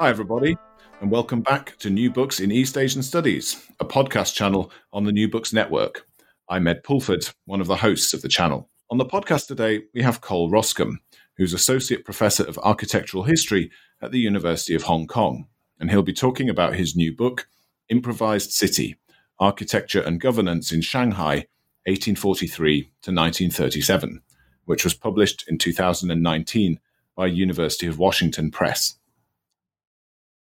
Hi, everybody, and welcome back to New Books in East Asian Studies, a podcast channel on the New Books Network. I'm Ed Pulford, one of the hosts of the channel. On the podcast today, we have Cole Roskam, who's Associate Professor of Architectural History at the University of Hong Kong, and he'll be talking about his new book, Improvised City Architecture and Governance in Shanghai, 1843 to 1937, which was published in 2019 by University of Washington Press.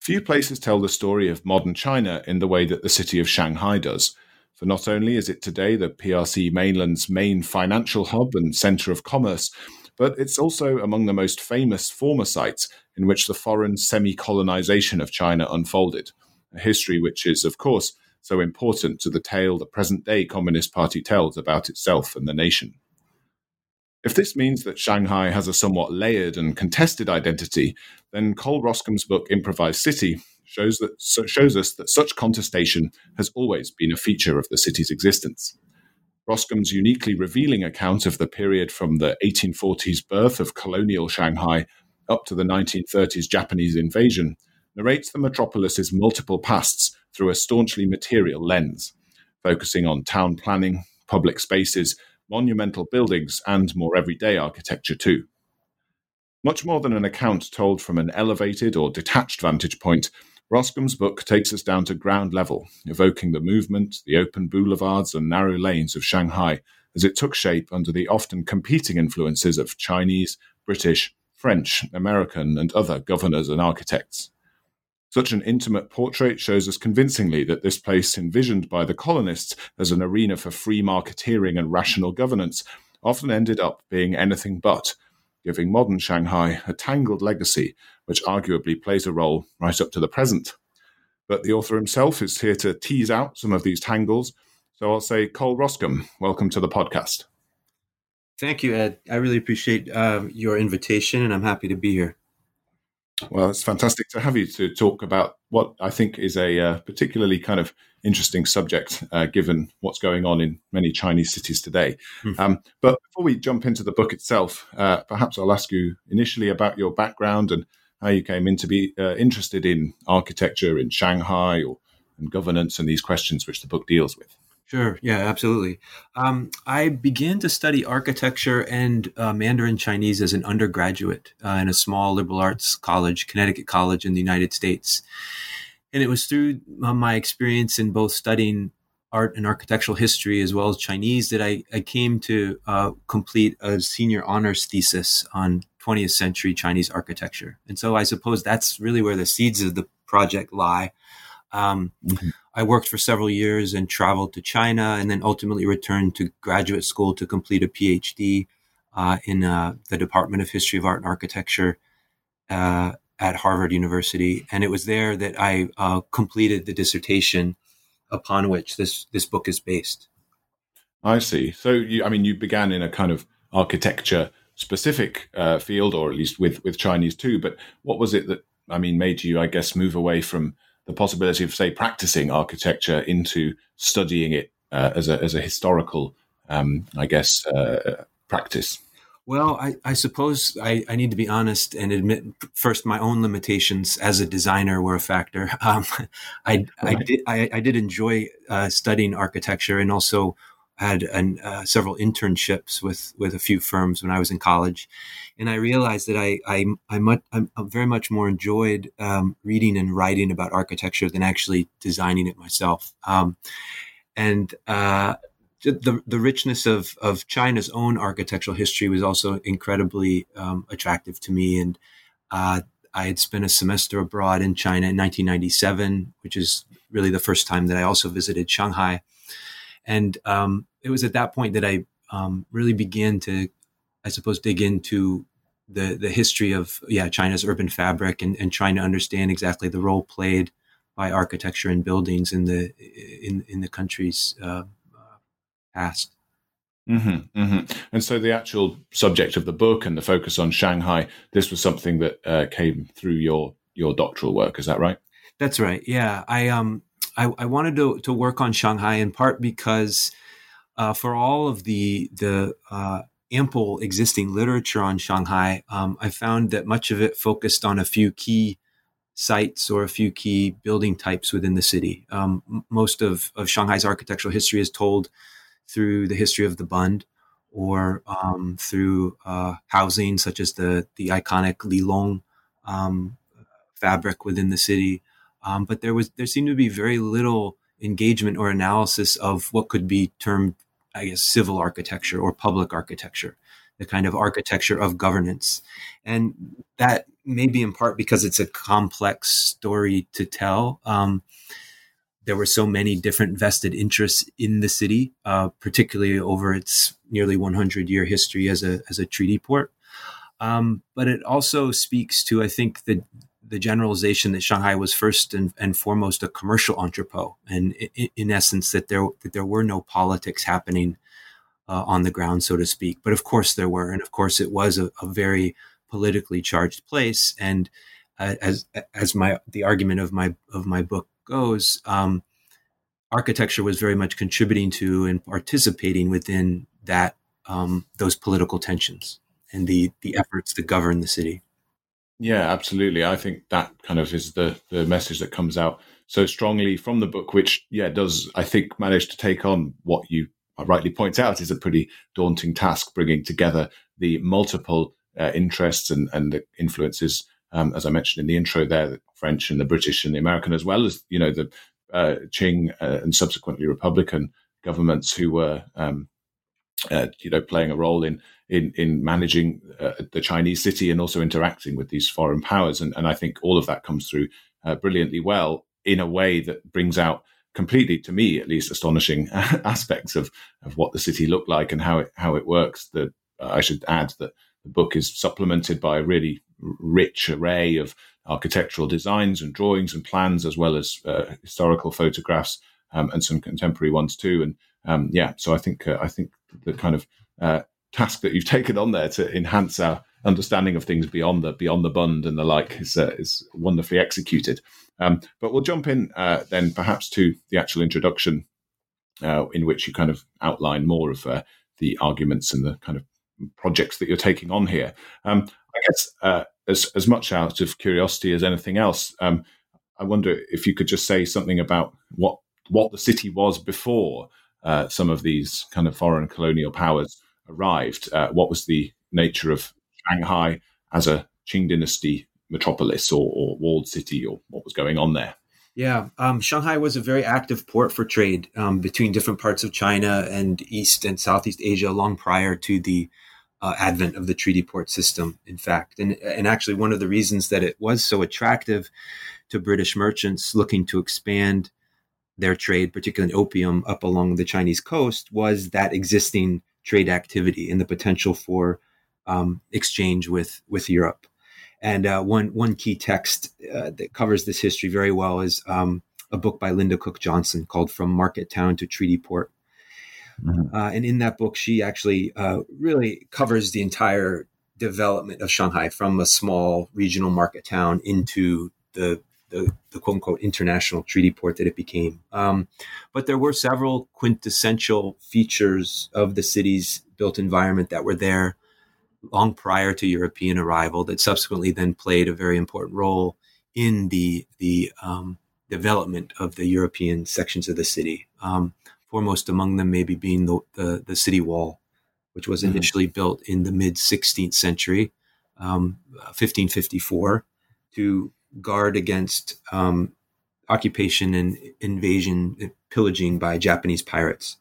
Few places tell the story of modern China in the way that the city of Shanghai does. For not only is it today the PRC mainland's main financial hub and center of commerce, but it's also among the most famous former sites in which the foreign semi colonization of China unfolded, a history which is, of course, so important to the tale the present day Communist Party tells about itself and the nation. If this means that Shanghai has a somewhat layered and contested identity, then Cole Roskam's book Improvised City shows that shows us that such contestation has always been a feature of the city's existence. Roskam's uniquely revealing account of the period from the 1840s birth of colonial Shanghai up to the 1930s Japanese invasion narrates the metropolis's multiple pasts through a staunchly material lens, focusing on town planning, public spaces, monumental buildings, and more everyday architecture too. Much more than an account told from an elevated or detached vantage point, Roskam's book takes us down to ground level, evoking the movement, the open boulevards, and narrow lanes of Shanghai as it took shape under the often competing influences of Chinese, British, French, American, and other governors and architects. Such an intimate portrait shows us convincingly that this place, envisioned by the colonists as an arena for free marketeering and rational governance, often ended up being anything but, giving modern Shanghai a tangled legacy which arguably plays a role right up to the present. But the author himself is here to tease out some of these tangles. So I'll say, Cole Roskam, welcome to the podcast. Thank you, Ed. I really appreciate uh, your invitation, and I'm happy to be here. Well, it's fantastic to have you to talk about what I think is a uh, particularly kind of interesting subject, uh, given what's going on in many Chinese cities today. Mm-hmm. Um, but before we jump into the book itself, uh, perhaps I'll ask you initially about your background and how you came in to be uh, interested in architecture in Shanghai or and governance and these questions which the book deals with. Sure. Yeah, absolutely. Um, I began to study architecture and uh, Mandarin Chinese as an undergraduate uh, in a small liberal arts college, Connecticut College in the United States. And it was through uh, my experience in both studying art and architectural history as well as Chinese that I, I came to uh, complete a senior honors thesis on 20th century Chinese architecture. And so I suppose that's really where the seeds of the project lie. Um, mm-hmm. I worked for several years and traveled to China and then ultimately returned to graduate school to complete a PhD uh, in uh, the Department of History of Art and Architecture uh, at Harvard University. And it was there that I uh, completed the dissertation upon which this, this book is based. I see. So, you, I mean, you began in a kind of architecture specific uh, field, or at least with, with Chinese too. But what was it that, I mean, made you, I guess, move away from the possibility of, say, practicing architecture into studying it uh, as a as a historical, um, I guess, uh, practice? Well, I, I suppose I, I, need to be honest and admit first my own limitations as a designer were a factor. Um, I, right. I, did I, I, did enjoy uh, studying architecture and also had an, uh, several internships with with a few firms when I was in college, and I realized that I I I, much, I very much more enjoyed um, reading and writing about architecture than actually designing it myself. Um, and uh, the the richness of of China's own architectural history was also incredibly um, attractive to me, and uh, I had spent a semester abroad in China in 1997, which is really the first time that I also visited Shanghai. And um, it was at that point that I um, really began to, I suppose, dig into the the history of yeah China's urban fabric and, and trying to understand exactly the role played by architecture and buildings in the in in the country's uh, past. Mm-hmm, mm-hmm. And so the actual subject of the book and the focus on Shanghai, this was something that uh, came through your your doctoral work. Is that right? That's right. Yeah, I um I, I wanted to to work on Shanghai in part because uh, for all of the the uh, ample existing literature on Shanghai, um, I found that much of it focused on a few key sites or a few key building types within the city. Um, most of, of Shanghai's architectural history is told through the history of the Bund or um, through uh, housing, such as the the iconic Lilong um, fabric within the city. Um, but there was there seemed to be very little engagement or analysis of what could be termed, I guess, civil architecture or public architecture, the kind of architecture of governance, and that may be in part because it's a complex story to tell. Um, there were so many different vested interests in the city, uh, particularly over its nearly 100 year history as a as a treaty port. Um, but it also speaks to, I think, the the generalization that Shanghai was first and, and foremost a commercial entrepot, and in, in, essence that there that there were no politics happening uh, on the ground, so to speak. But of course there were, and of course it was a, a very politically charged place. And uh, as as my the argument of my of my book goes, um, architecture was very much contributing to and participating within that um, those political tensions and the the efforts to govern the city. Yeah, absolutely. I think that kind of is the the message that comes out so strongly from the book, which yeah does I think manage to take on what you rightly point out is a pretty daunting task, bringing together the multiple uh, interests and and influences um, as I mentioned in the intro there, the French and the British and the American, as well as you know the uh, Qing uh, and subsequently Republican governments who were um, uh, you know playing a role in in in managing uh, the Chinese city and also interacting with these foreign powers, and, and I think all of that comes through uh, brilliantly well in a way that brings out completely to me at least astonishing aspects of of what the city looked like and how it how it works. That I should add that the book is supplemented by a really rich array of architectural designs and drawings and plans, as well as uh, historical photographs um, and some contemporary ones too. And um, yeah, so I think uh, I think the kind of uh, task that you've taken on there to enhance our understanding of things beyond the beyond the bund and the like is uh, is wonderfully executed. Um, but we'll jump in uh, then perhaps to the actual introduction, uh, in which you kind of outline more of the arguments and the kind of projects that you're taking on here. Um, I guess uh, as as much out of curiosity as anything else, um, I wonder if you could just say something about what what the city was before uh, some of these kind of foreign colonial powers arrived. Uh, what was the nature of Shanghai as a Qing dynasty metropolis or, or, walled city, or what was going on there? Yeah, um, Shanghai was a very active port for trade um, between different parts of China and East and Southeast Asia long prior to the uh, advent of the treaty port system, in fact. And, and actually, one of the reasons that it was so attractive to British merchants looking to expand their trade, particularly opium, up along the Chinese coast, was that existing trade activity and the potential for um, exchange with, with Europe. And uh, one, one key text uh, that covers this history very well is um, a book by Linda Cooke Johnson called From Market Town to Treaty Port Mm-hmm. Uh, and in that book, she actually uh, really covers the entire development of Shanghai from a small regional market town into the the, the quote unquote international treaty port that it became. Um, but there were several quintessential features of the city's built environment that were there long prior to European arrival that subsequently then played a very important role in the the um, development of the European sections of the city. Um, foremost among them maybe being the, the, the city wall, which was mm-hmm. initially built in the mid 16th century, um, 1554, to guard against um, occupation and invasion, uh, pillaging by Japanese pirates.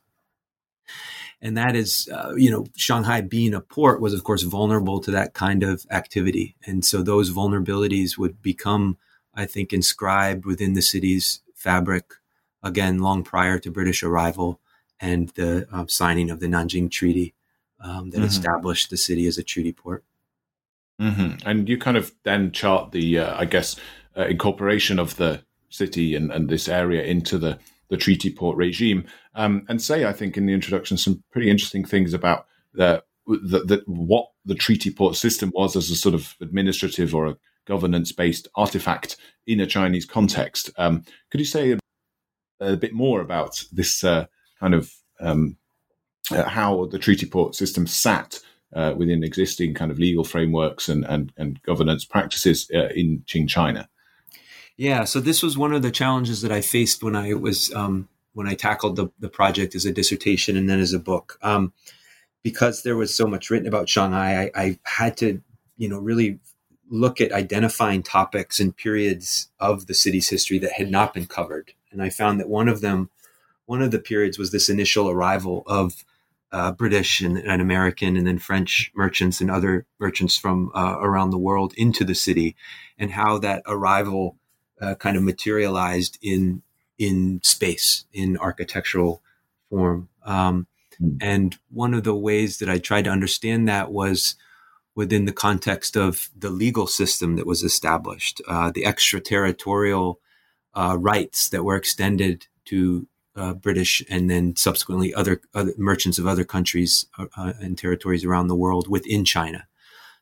And that is, uh, you know, Shanghai being a port was, of course, vulnerable to that kind of activity. And so those vulnerabilities would become, I think, inscribed within the city's fabric again, long prior to British arrival and the uh, signing of the Nanjing Treaty um, that mm-hmm. established the city as a treaty port. Mm-hmm. And you kind of then chart the, uh, I guess, uh, incorporation of the city and, and this area into the, the treaty port regime, um, and say, I think, in the introduction, some pretty interesting things about the, the, the, what the treaty port system was as a sort of administrative or a governance based artifact in a Chinese context. Um, could you say a, a, bit more about this uh, kind of um, uh, how the treaty port system sat uh, within existing kind of legal frameworks and, and, and governance practices uh, in Qing China? Yeah, so this was one of the challenges that I faced when I was um, when I tackled the, the project as a dissertation and then as a book. Um, because there was so much written about Shanghai, I, I, had to, you know, really look at identifying topics and periods of the city's history that had not been covered. And I found that one of them, one of the periods was this initial arrival of uh, British and, and, American and then French merchants and other merchants from uh, around the world into the city, and how that arrival uh, kind of materialized in in space in architectural form. Um, mm. And one of the ways that I tried to understand that was within the context of the legal system that was established, uh, the extraterritorial uh, rights that were extended to uh, British and then subsequently other, other, merchants of other countries uh, uh, and territories around the world within China.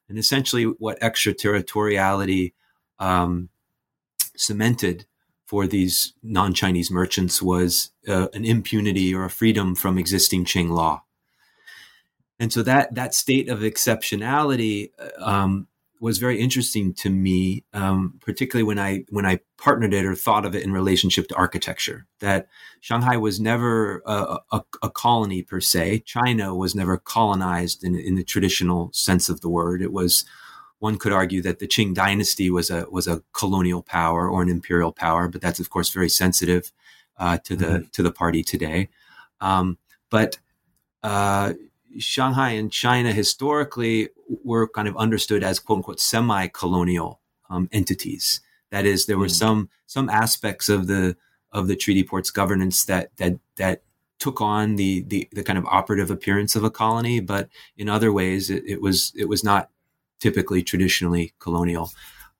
And essentially, what extraterritoriality um, cemented for these non Chinese merchants was uh, an impunity or a freedom from existing Qing law and so that that state of exceptionality um, was very interesting to me, um, particularly when I when I partnered it or thought of it in relationship to architecture. That Shanghai was never a, a, a colony per se. China was never colonized in, in the traditional sense of the word. It was one could argue that the Qing dynasty was a was a colonial power or an imperial power, but that's of course very sensitive uh, to the mm-hmm. to the party today. Um, but uh, Shanghai and China historically were kind of understood as quote unquote semi colonial um, entities. That is, there were mm. some some aspects of the of the treaty port's governance that that that took on the, the the kind of operative appearance of a colony, but in other ways it, it was it was not typically traditionally colonial.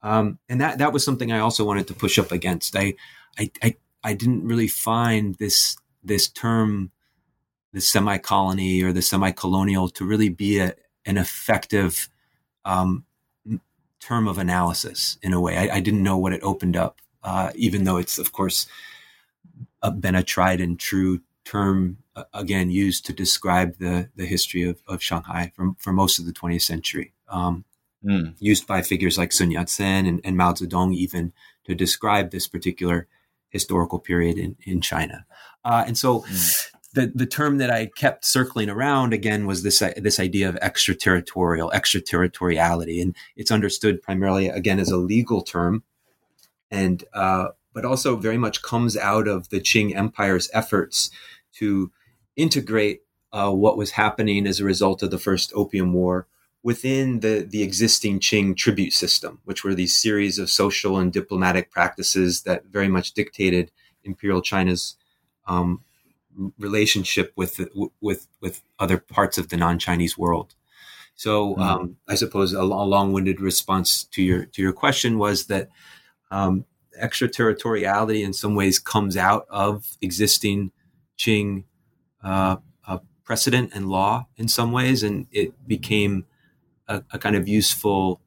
Um, and that that was something I also wanted to push up against. I I I, I didn't really find this this term the semi colony or the semi colonial to really be a, an effective um, term of analysis in a way. I, I, didn't know what it opened up, uh, even though it's, of course, a, been a tried and true term, uh, again, used to describe the, the history of, of Shanghai for, for most of the 20th century. Um, mm. Used by figures like Sun Yat sen and, and Mao Zedong, even to describe this particular historical period in, in China. Uh, and so mm the the term that I kept circling around again was this this idea of extraterritorial extraterritoriality, and it's understood primarily again as a legal term, and uh, but also very much comes out of the Qing Empire's efforts to integrate uh, what was happening as a result of the First Opium War within the the existing Qing tribute system, which were these series of social and diplomatic practices that very much dictated Imperial China's um, relationship with with with other parts of the non-Chinese world. So mm-hmm. um, I suppose a, a, long-winded response to your to your question was that um, extraterritoriality in some ways comes out of existing Qing uh, uh, precedent and law in some ways, and it became a, a kind of useful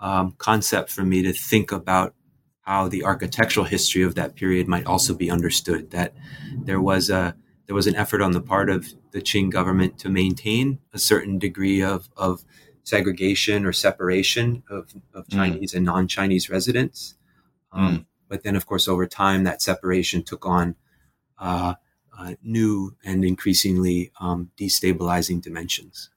um, concept for me to think about how the architectural history of that period might also be understood. That there was a there was an effort on the part of the Qing government to maintain a certain degree of, of segregation or separation of, of hmm. Chinese mm. and non Chinese residents. Um, mm. But then, of course, over time, that separation took on uh, uh, new and increasingly um, destabilizing dimensions.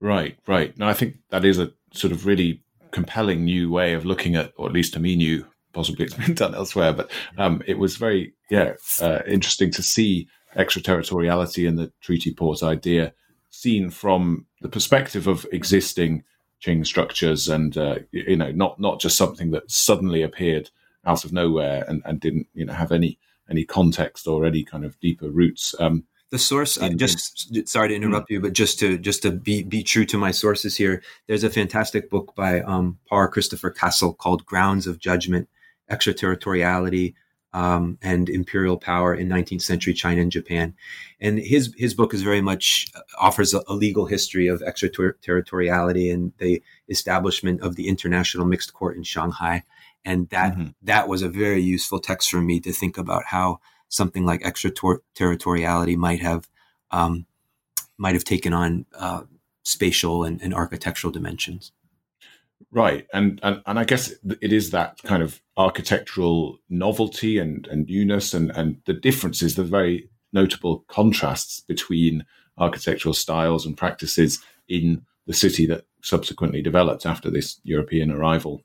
Right, right. Now, I think that is a sort of really compelling new way of looking at, or at least to me, new. Possibly it's been done elsewhere, but um, it was very, yeah, uh, interesting to see extraterritoriality and the treaty port idea seen from the perspective of existing Qing structures and uh, you know not not just something that suddenly appeared out of nowhere and, and didn't you know have any any context or any kind of deeper roots. Um, the source uh, just sorry to interrupt mm-hmm. you but just to just to be be true to my sources here there's a fantastic book by um, Paul Kristoffer Cassel called grounds of judgment extraterritoriality um, and imperial power in 19th century China and Japan. And his his book is very much uh, offers a, a legal history of extraterritoriality and the establishment of the International Mixed Court in Shanghai. And that mm-hmm. that was a very useful text for me to think about how something like extraterritoriality might have um, might have taken on uh, spatial and, and architectural dimensions. Right, and, and and I guess it is that kind of architectural novelty and and newness, and and the differences, the very notable contrasts between architectural styles and practices in the city that subsequently developed after this European arrival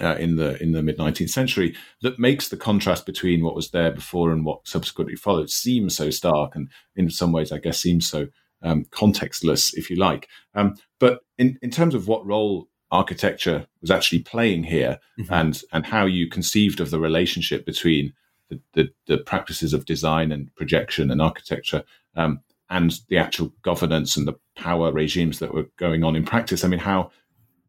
uh, in the in the mid 19th century that makes the contrast between what was there before and what subsequently followed seem so stark and in some ways I guess seems so um, contextless if you like. Um, but in, in terms of what role architecture was actually playing here mm-hmm. and and how you conceived of the relationship between the, the, the practices of design and projection and architecture um, and the actual governance and the power regimes that were going on in practice. I mean, how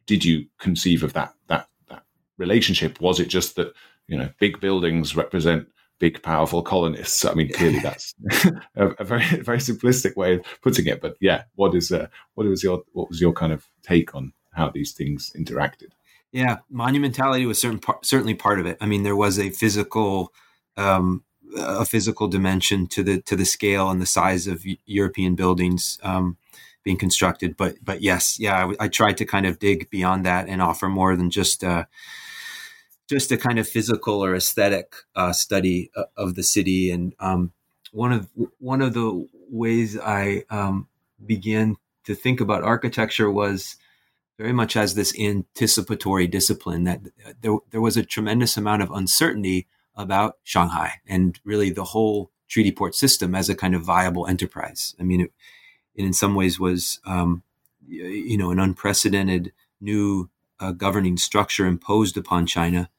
did you conceive of that that that relationship? Was it just that you know big buildings represent big powerful colonists? I mean, clearly that's a, a, very very simplistic way of putting it. But yeah, what is uh, what was your what was your kind of take on how these things interacted. Yeah, monumentality was certain par- certainly part of it. I mean, there was a physical um, a physical dimension to the to the scale and the size of European buildings um, being constructed. But but yes, yeah, I, I, tried to kind of dig beyond that and offer more than just uh, just a kind of physical or aesthetic uh, study uh, of the city. And um, one of one of the ways I um, began to think about architecture was very much as this anticipatory discipline that there, there was a tremendous amount of uncertainty about Shanghai and really the whole treaty port system as a kind of viable enterprise. I mean, it, it in some ways was, um, you know, an unprecedented new uh, governing structure imposed upon China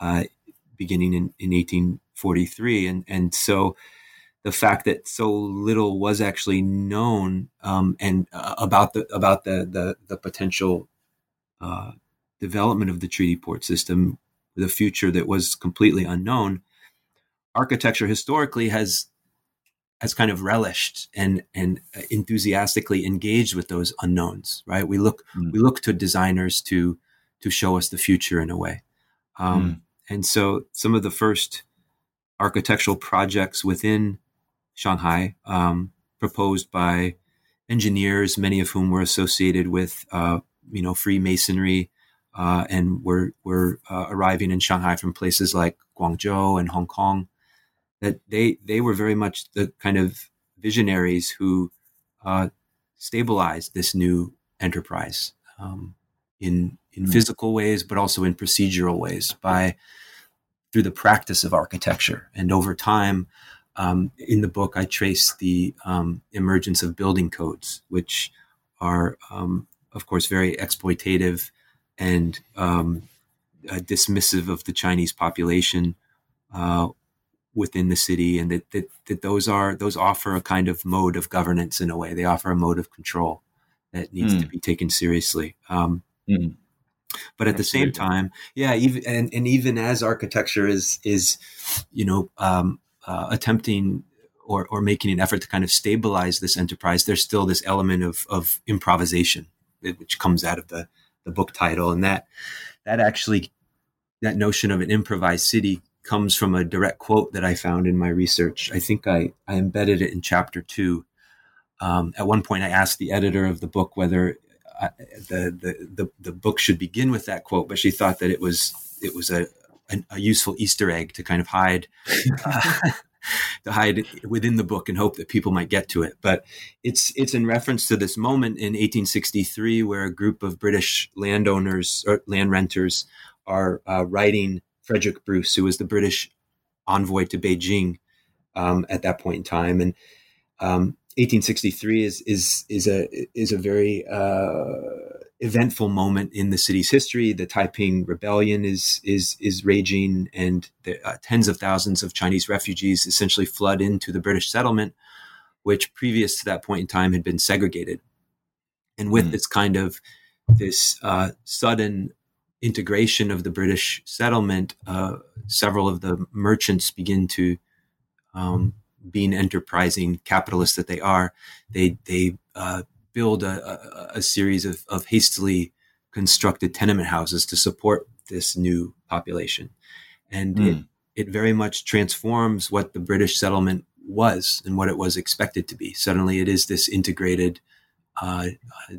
uh, beginning in, in 1843. And, and so the fact that so little was actually known um, and uh, about the about the the, the potential uh, development of the treaty port system the future that was completely unknown, architecture historically has has kind of relished and and enthusiastically engaged with those unknowns. Right? We look mm. we look to designers to to show us the future in a way. Um, mm. And so some of the first architectural projects within Shanghai, um, proposed by engineers, many of whom were associated with, uh, you know, Freemasonry, uh, and were were uh, arriving in Shanghai from places like Guangzhou and Hong Kong. That they they were very much the kind of visionaries who uh, stabilized this new enterprise um, in in mm-hmm. physical ways, but also in procedural ways by through the practice of architecture. And over time, um, in the book, I trace the um, emergence of building codes, which are, um, of course, very exploitative and um, uh, dismissive of the Chinese population uh, within the city, and that, that, that those are those offer a kind of mode of governance in a way. They offer a mode of control that needs mm. to be taken seriously. Mm. But at Absolutely. the same time, yeah, even and, and even as architecture is is, you know, um, uh, attempting or, or making an effort to kind of stabilize this enterprise, there's still this element of, of improvisation, which comes out of the, the book title. And that, that actually, that notion of an improvised city comes from a direct quote that I found in my research. I think I, I embedded it in chapter two. Um, at one point, I asked the editor of the book whether I, the, the, the the book should begin with that quote, but she thought that it was it was a an, a useful Easter egg to kind of hide uh, to hide within the book and hope that people might get to it. But it's it's in reference to this moment in 1863 where a group of British landowners or land renters are uh, writing Frederick Bruce, who was the British envoy to Beijing um, at that point in time, and um, 1863 is is is a is a very uh, eventful moment in the city's history. The Taiping Rebellion is is is raging, and the, uh, tens of thousands of Chinese refugees essentially flood into the British settlement. which previous to that point in time had been segregated. And with mm. this kind of this uh, sudden integration of the British settlement, uh, several of the merchants begin to, um, being enterprising capitalists that they are, they they uh, build a, a, a series of, of hastily constructed tenement houses to support this new population, and mm. it it very much transforms what the British settlement was and what it was expected to be. Suddenly, it is this integrated uh,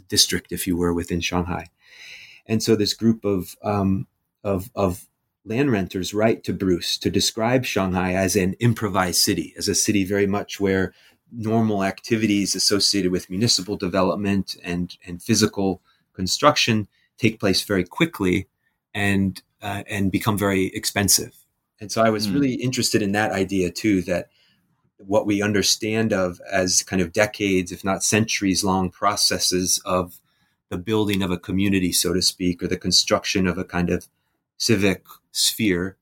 district, if you were, within Shanghai. And so this group of, um, of, of land renters write to Bruce to describe Shanghai as an improvised city, as a city very much where normal activities associated with municipal development and, and physical construction take place very quickly and, uh, and become very expensive. And so I was mm. really interested in that idea too, that what we understand of as kind of decades, if not centuries long processes of the building of a community, so to speak, or the construction of a kind of civic sphere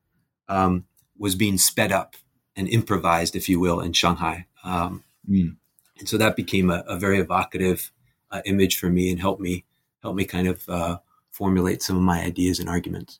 um, was being sped up and improvised, if you will, in Shanghai. Um, mm. And so that became a, a very evocative uh, image for me and helped me help me kind of uh, formulate some of my ideas and arguments.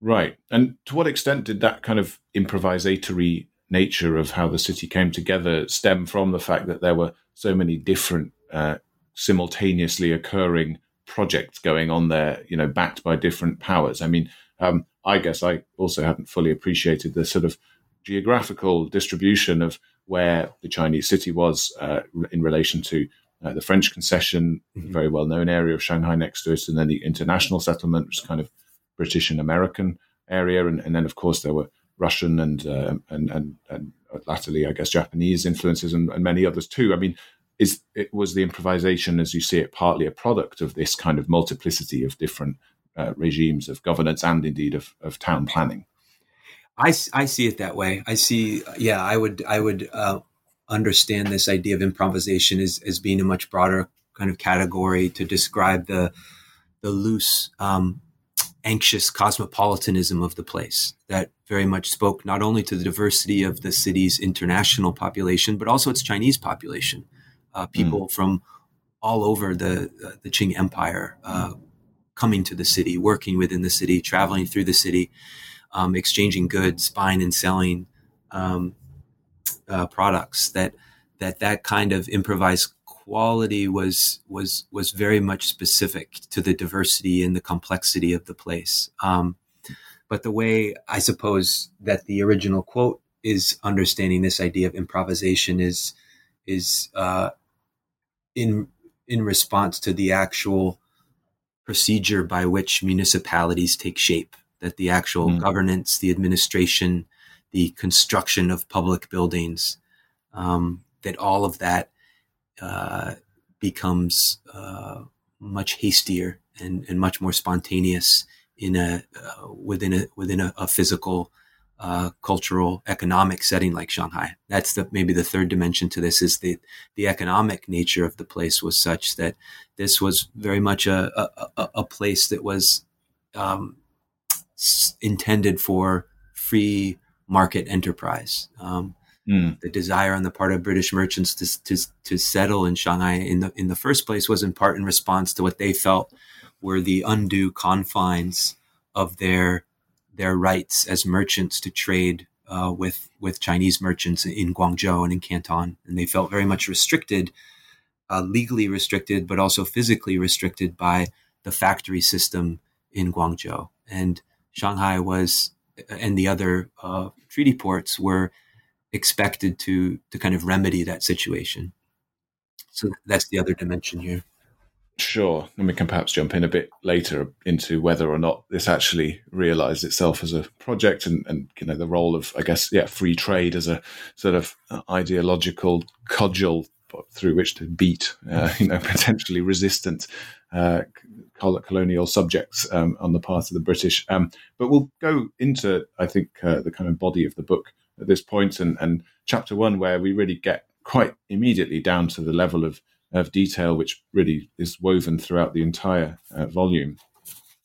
Right. And to what extent did that kind of improvisatory nature of how the city came together stem from the fact that there were so many different uh, simultaneously occurring projects going on there, you know, backed by different powers. I mean, um, I guess I also hadn't fully appreciated the sort of geographical distribution of where the Chinese city was uh, in relation to uh, the French concession, mm-hmm. very well known area of Shanghai next to it, and then the international settlement, which is kind of British and American area, and, and then of course there were Russian and, uh, and, and and latterly, I guess, Japanese influences and, and, many others too. I mean, is it was the improvisation as you see it partly a product of this kind of multiplicity of different uh, regimes of governance and indeed of, of town planning? I, I see it that way. I see, yeah, I would I would uh, understand this idea of improvisation as, as being a much broader kind of category to describe the the loose um, anxious cosmopolitanism of the place that very much spoke not only to the diversity of the city's international population, but also its Chinese population. Uh, people mm. from all over the, the Qing Empire uh, coming to the city, working within the city, traveling through the city, um, exchanging goods, buying and selling um, uh, products. That that that kind of improvised quality was was was very much specific to the diversity and the complexity of the place. Um, but the way I suppose that the original quote is understanding this idea of improvisation is is uh, in in response to the actual procedure by which municipalities take shape. That the actual mm. governance, the administration, the construction of public buildings, um, that all of that uh, becomes uh, much hastier and, and, much more spontaneous in a uh, within a within a, a physical, uh, cultural, economic setting like Shanghai. That's the maybe the third dimension to this is the the economic nature of the place was such that this was very much a a, a place that was um, intended for free market enterprise. Um, Mm. The desire on the part of British merchants to, to, to settle in Shanghai in the in the first place was in part in response to what they felt were the undue confines of their their rights as merchants to trade uh, with with Chinese merchants in Guangzhou and in Canton, and they felt very much restricted, uh, legally restricted, but also physically restricted by the factory system in Guangzhou. And Shanghai was, and the other uh, treaty ports were expected to to kind of remedy that situation. So that's the other dimension here. Sure. And we can perhaps jump in a bit later into whether or not this actually realized itself as a project and, and you know, the role of, I guess, yeah, free trade as a sort of ideological cudgel through which to beat, uh, you know, potentially resistant uh, colonial subjects um, on the part of the British. Um, but we'll go into, I think, uh, the kind of body of the book at this point and, and chapter one, where we really get quite immediately down to the level of, of detail, which really is woven throughout the entire uh, volume,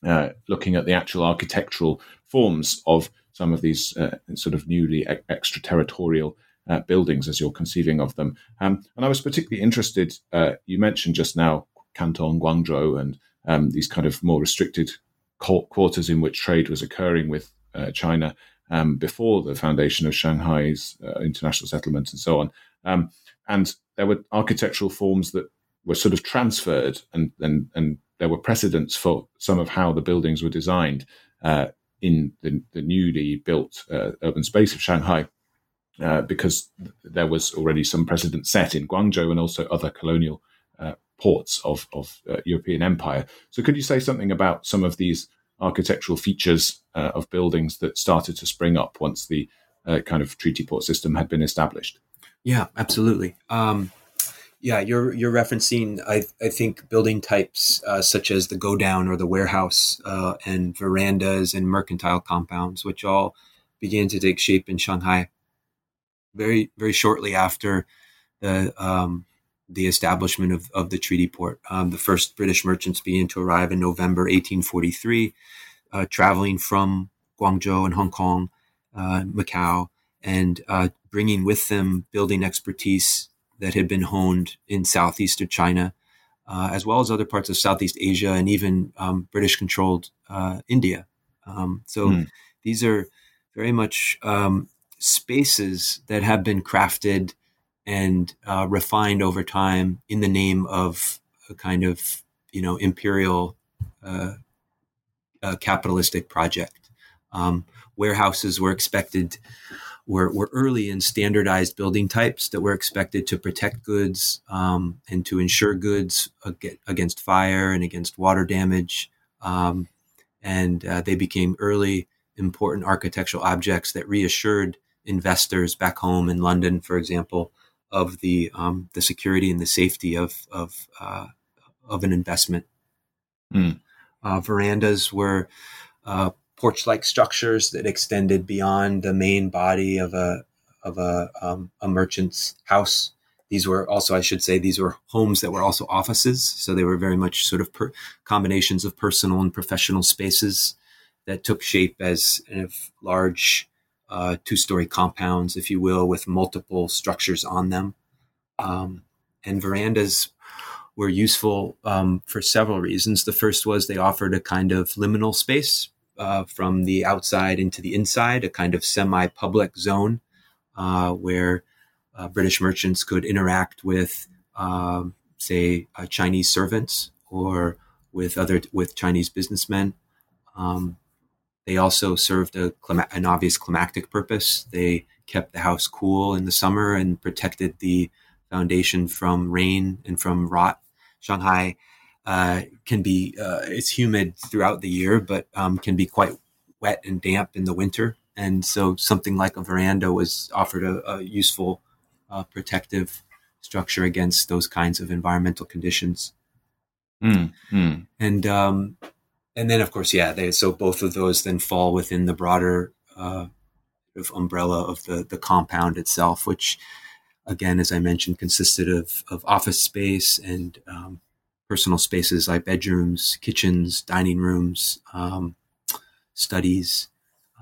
uh, looking at the actual architectural forms of some of these uh, sort of newly extraterritorial uh, buildings as you're conceiving of them. Um, and I was particularly interested, uh, you mentioned just now Canton Guangzhou and um, these kind of more restricted quarters in which trade was occurring with uh, China um, before the foundation of Shanghai's uh, international settlement and so on. Um, and there were architectural forms that were sort of transferred, and, and, and there were precedents for some of how the buildings were designed uh, in the, the, newly built uh, urban space of Shanghai. Uh, because there was already some precedent set in Guangzhou and also other colonial uh, ports of, of uh, European empire. So, could you say something about some of these architectural features uh, of buildings that started to spring up once the uh, kind of treaty port system had been established? Yeah, absolutely. Um, yeah, you're you're referencing I I think building types uh, such as the go down or the warehouse uh, and verandas and mercantile compounds, which all began to take shape in Shanghai very very shortly after the um, the establishment of, of the treaty port. Um, the first British merchants began to arrive in November 1843, uh, traveling from Guangzhou and Hong Kong, uh, Macau, and uh, bringing with them building expertise that had been honed in southeastern China, uh, as well as other parts of Southeast Asia and even um, British controlled uh, India. Um, so mm. these are very much um, spaces that have been crafted and uh, refined over time in the name of a kind of you know imperial uh, uh, capitalistic project. Um, warehouses were expected were, were early in standardized building types that were expected to protect goods um, and to ensure goods against fire and against water damage. Um, and uh, they became early important architectural objects that reassured investors back home in London, for example, of the um, the security and the safety of of uh, of an investment. Mm. Uh, verandas were uh, porch-like structures that extended beyond the main body of a of a um, a merchant's house. These were also, I should say, these were homes that were also offices. So they were very much sort of per- combinations of personal and professional spaces that took shape as kind of large uh, two story compounds, if you will, with multiple structures on them. Um, and verandas were useful um, for several reasons. The first was they offered a kind of liminal space uh, from the outside into the inside, a kind of semi public zone uh, where uh, British merchants could interact with, um, say, uh, Chinese servants or with other with Chinese businessmen. Um, they also served a, an obvious climactic purpose. They kept the house cool in the summer and protected the foundation from rain and from rot. Shanghai uh, can be uh, it's humid throughout the year, but um, can be quite wet and damp in the winter. And so something like a veranda was offered a, a useful uh, protective structure against those kinds of environmental conditions. Mm, mm. And um, and then of course, yeah, they, so both of those then fall within the broader uh, of umbrella of the the compound itself, which again, as I mentioned, consisted of of office space and um, personal spaces like bedrooms, kitchens, dining rooms, um, studies,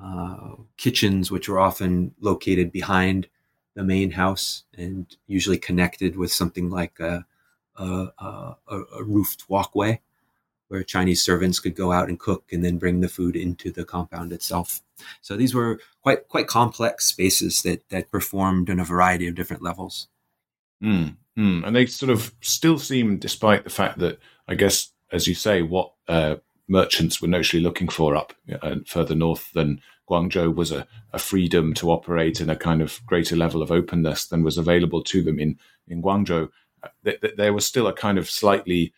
uh, kitchens, which were often located behind the main house and usually connected with something like a, a, a, a roofed walkway where Chinese servants could go out and cook and then bring the food into the compound itself. So these were quite quite complex spaces that that performed on a variety of different levels. Mm, mm. And they sort of still seem, despite the fact that I guess, as you say, what uh, merchants were notionally looking for up uh, further north than Guangzhou was a, a, freedom to operate in a kind of greater level of openness than was available to them in in Guangzhou. Uh, there was still a kind of slightly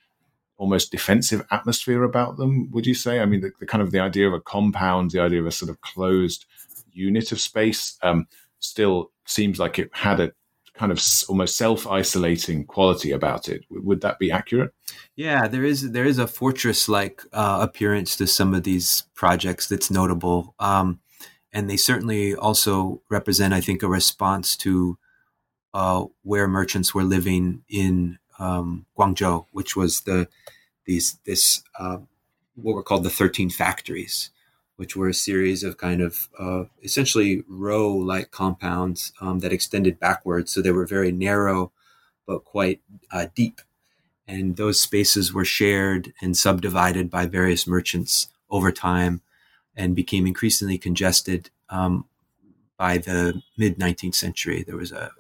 almost defensive atmosphere about them. Would you say? I mean, the, the kind of the idea of a compound, the idea of a sort of closed unit of space, um, still seems like it had a kind of almost self-isolating quality about it. Would that be accurate? Yeah, there is there is a fortress-like uh, appearance to some of these projects that's notable, um, and they certainly also represent, I think, a response to uh, where merchants were living in um, Guangzhou, which was the these this uh, what were called the thirteen factories, which were a series of kind of uh, essentially row like compounds um, that extended backwards. So they were very narrow, but quite uh, deep. And those spaces were shared and subdivided by various merchants over time and became increasingly congested um, by the mid 19th century. There was a,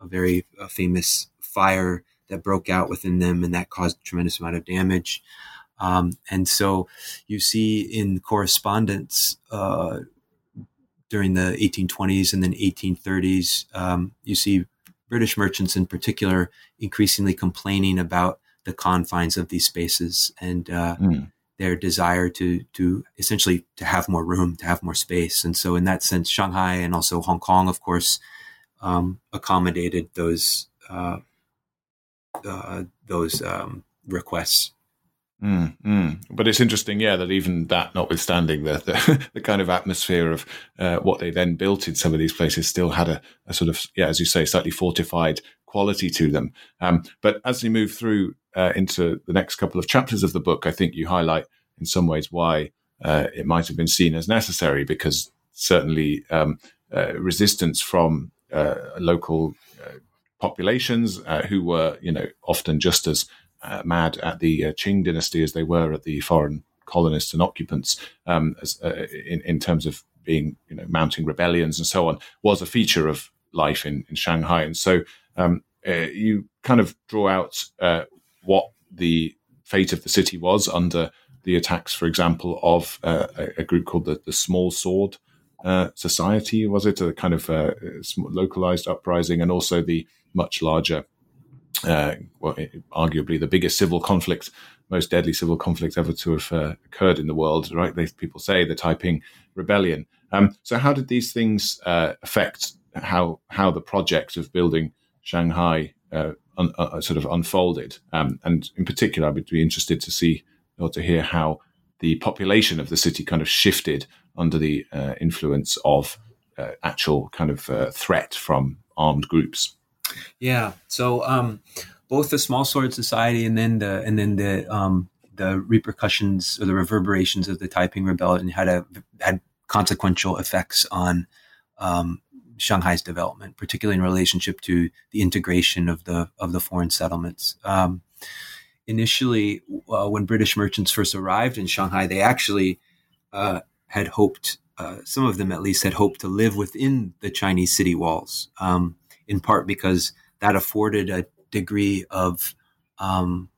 a, a very a famous fire that broke out within them, and that caused a tremendous amount of damage. Um, and so you see in correspondence uh, during the 1820s and then 1830s, um, you see British merchants in particular increasingly complaining about the confines of these spaces and uh, mm. their desire to to essentially to have more room, to have more space. And so, in that sense, Shanghai and also Hong Kong, of course, um, accommodated those uh, uh, those um, requests. Mm, mm. But it's interesting, yeah, that even that, notwithstanding the the, the kind of atmosphere of uh, what they then built in some of these places, still had a, a, sort of, yeah, as you say, slightly fortified quality to them. Um, but as you move through uh, into the next couple of chapters of the book, I think you highlight in some ways why uh, it might have been seen as necessary, because certainly um, uh, resistance from uh, local uh, populations who were, you know, often just as uh, mad at the uh, Qing dynasty as they were at the foreign colonists and occupants um, as, uh, in, in terms of being, you know, mounting rebellions and so on, was a feature of life in, in Shanghai. And so um, uh, you kind of draw out uh, what the fate of the city was under the attacks, for example, of uh, a, a, group called the, the Small Sword Society, was it? A kind of localized uprising, and also the much larger uh, well, arguably the biggest civil conflict, most deadly civil conflict ever to have uh, occurred in the world, right? They, people say the Taiping Rebellion. Um, so, how did these things uh, affect how how the project of building Shanghai uh, un, uh, sort of unfolded? Um, and in particular, I would be interested to see or to hear how the population of the city kind of shifted under the uh, influence of actual kind of threat from armed groups. Yeah. So um, both the Small Sword Society and then the and then the um, the repercussions or the reverberations of the Taiping Rebellion had a had consequential effects on um, Shanghai's development, particularly in relationship to the integration of the of the foreign settlements. Um, initially, uh, when British merchants first arrived in Shanghai, they actually uh, had hoped, uh, some of them at least, had hoped to live within the Chinese city walls. Um, in part because that afforded a degree of um,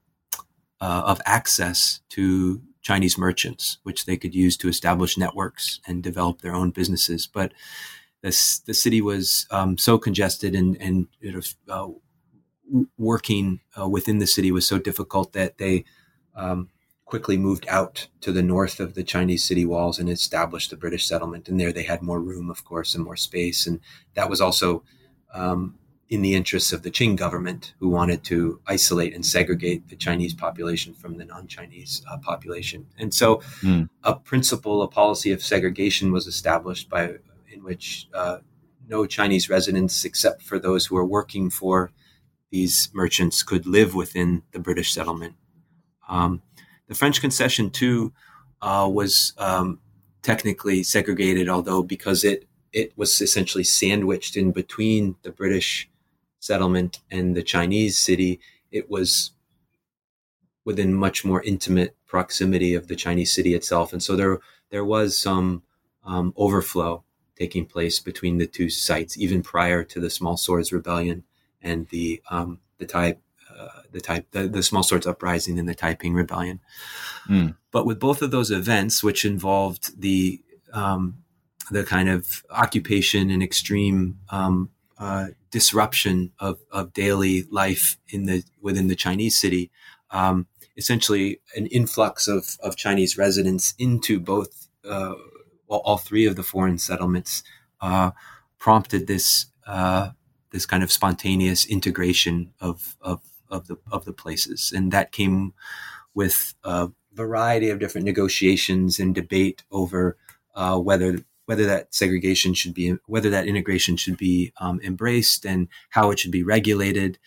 uh, of access to Chinese merchants, which they could use to establish networks and develop their own businesses. But this, the city was um, so congested and, and uh, working uh, within the city was so difficult that they um, quickly moved out to the north of the Chinese city walls and established the British settlement. And there they had more room, of course, and more space. And that was also um, in the interests of the Qing government, who wanted to isolate and segregate the Chinese population from the non-Chinese uh, population. And so, mm. a principle, a policy of segregation was established by in which uh, no Chinese residents, except for those who are working for these merchants, could live within the British settlement. Um, the French concession too uh, was um, technically segregated, although because it it was essentially sandwiched in between the British settlement and the Chinese city. It was within much more intimate proximity of the Chinese city itself, and so there there was some um, overflow taking place between the two sites, even prior to the Small Swords Rebellion and the um, the type uh, the type the, the, Small Swords Uprising and the Taiping Rebellion. Mm. But with both of those events, which involved the um, the kind of occupation and extreme um, uh, disruption of, of daily life in the within the Chinese city. Um, essentially, an influx of, of Chinese residents into both uh, all three of the foreign settlements uh, prompted this uh, this kind of spontaneous integration of, of of the of the places, and that came with a variety of different negotiations and debate over uh, whether whether that segregation should be, whether that integration should be um, embraced and how it should be regulated.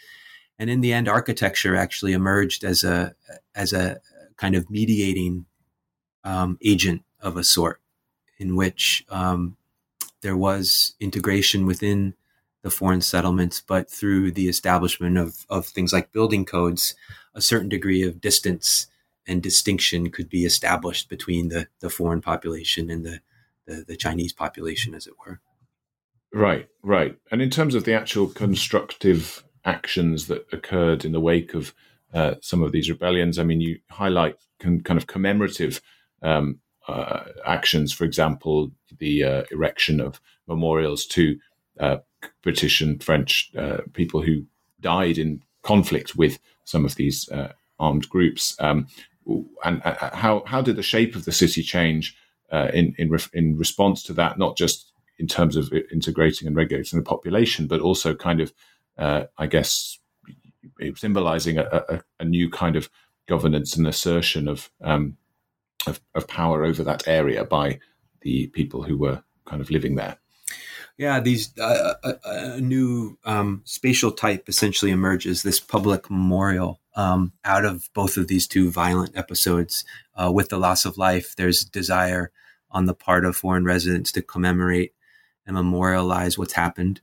And in the end, architecture actually emerged as a, as a kind of mediating um, agent of a sort. in which um, there was integration within the foreign settlements, but through the establishment of, of things like building codes, a certain degree of distance and distinction could be established between the, the foreign population and the, the, the Chinese population, as it were. Right, right. And in terms of the actual constructive actions that occurred in the wake of uh, some of these rebellions, I mean, you highlight con- kind of commemorative um, uh, actions, for example, the uh, erection of memorials to uh, British and French uh, people who died in conflict with some of these uh, armed groups. Um, and how how did the shape of the city change in in, re- in response to that? Not just in terms of integrating and regulating the population, but also kind of, I guess, symbolizing a, a, a, new kind of governance and assertion of um, of, of power over that area by the people who were kind of living there. Yeah, these uh, a, a, new um, spatial type essentially emerges. This public memorial um, out of both of these two violent episodes. Uh, with the loss of life, there's desire on the part of foreign residents to commemorate and memorialize what's happened,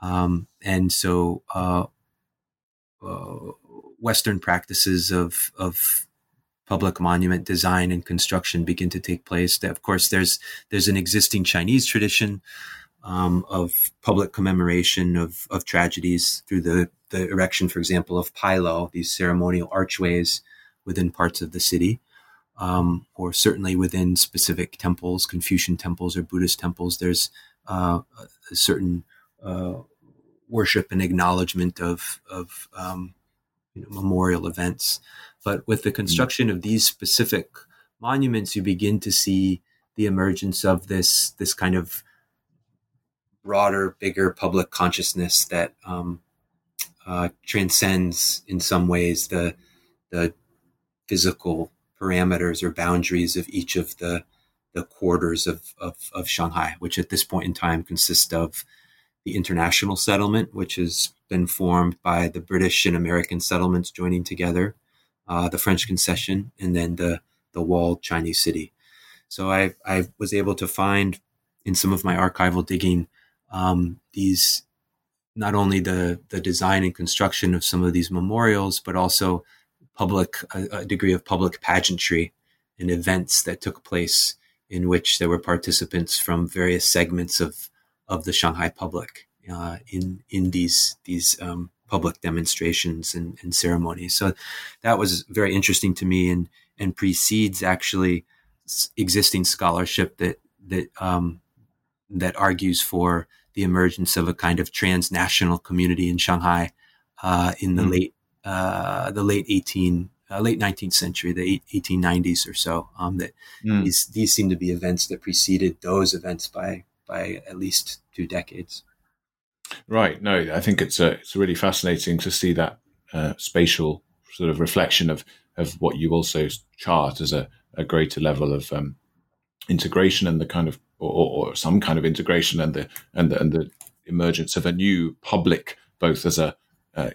um, and so uh, uh Western practices of of public monument design and construction begin to take place. Of course, there's there's an existing Chinese tradition um, of public commemoration of, of tragedies through the, the erection, for example, of pailou, these ceremonial archways within parts of the city, um, or certainly within specific temples, Confucian temples or Buddhist temples. There's uh, a certain uh, worship and acknowledgement of of um, you know, memorial events. But with the mm. construction of these specific monuments, you begin to see the emergence of this this kind of broader, bigger public consciousness that um, uh, transcends, in some ways, the the physical parameters or boundaries of each of the the quarters of, of, of Shanghai, which at this point in time consist of the international settlement, which has been formed by the British and American settlements joining together, uh, the French concession, and then the the walled Chinese city. So I I was able to find in some of my archival digging um, these not only the the design and construction of some of these memorials, but also public a, a degree of public pageantry and events that took place in which there were participants from various segments of of the Shanghai public uh, in in these these um, public demonstrations and, and, ceremonies. So that was very interesting to me, and and precedes actually existing scholarship that that um, that argues for the emergence of a kind of transnational community in Shanghai uh, in the mm. late the late eighteen uh, late nineteenth century, the eighteen nineties or so. Um, that mm. these these seem to be events that preceded those events by by at least two decades. Right. No, I think it's a, it's really fascinating to see that uh, spatial sort of reflection of of what you also chart as a, a greater level of um, integration and the kind of or, or, some kind of integration and the and the, and the emergence of a new public, both as a uh,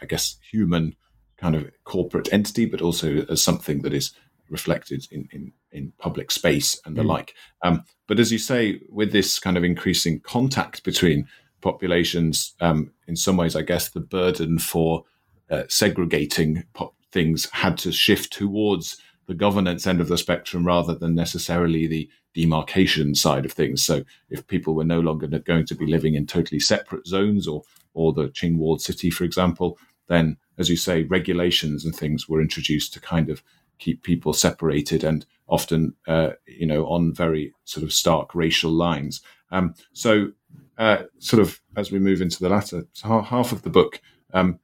I guess human kind of corporate entity, but also as something that is reflected in, in, in public space and the mm. like. Um, but as you say, with this kind of increasing contact between populations, um, in some ways, I guess the burden for uh, segregating things had to shift towards the governance end of the spectrum rather than necessarily the demarcation side of things. So if people were no longer going to be living in totally separate zones or or the Qing walled city, for example, then as you say, regulations and things were introduced to kind of keep people separated and often, uh, you know, on very sort of stark racial lines. Um, so, uh, sort of as we move into the latter half of the book, um,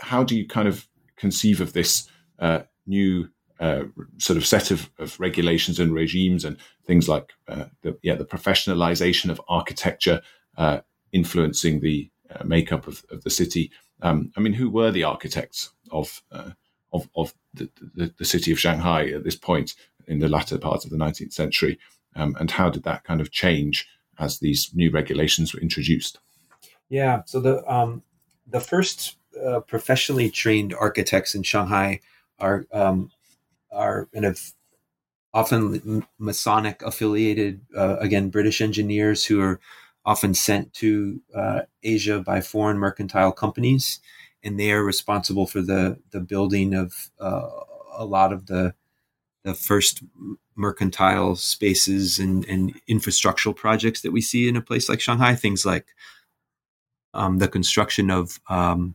how do you kind of conceive of this uh, new uh, sort of set of, of, regulations and regimes and things like uh, the, yeah, the professionalization of architecture uh, influencing the makeup of, of, the city. Um, I mean, who were the architects of of, of the, the, the, city of Shanghai at this point in the latter part of the 19th century, um, and how did that kind of change as these new regulations were introduced? Yeah, so the um, the first uh, professionally trained architects in Shanghai are um, are kind of often Masonic affiliated, uh, again, British engineers who are often sent to uh, Asia by foreign mercantile companies, and they are responsible for the the building of uh, a lot of the the first mercantile spaces and, and infrastructural projects that we see in a place like Shanghai. Things like um, the construction of um,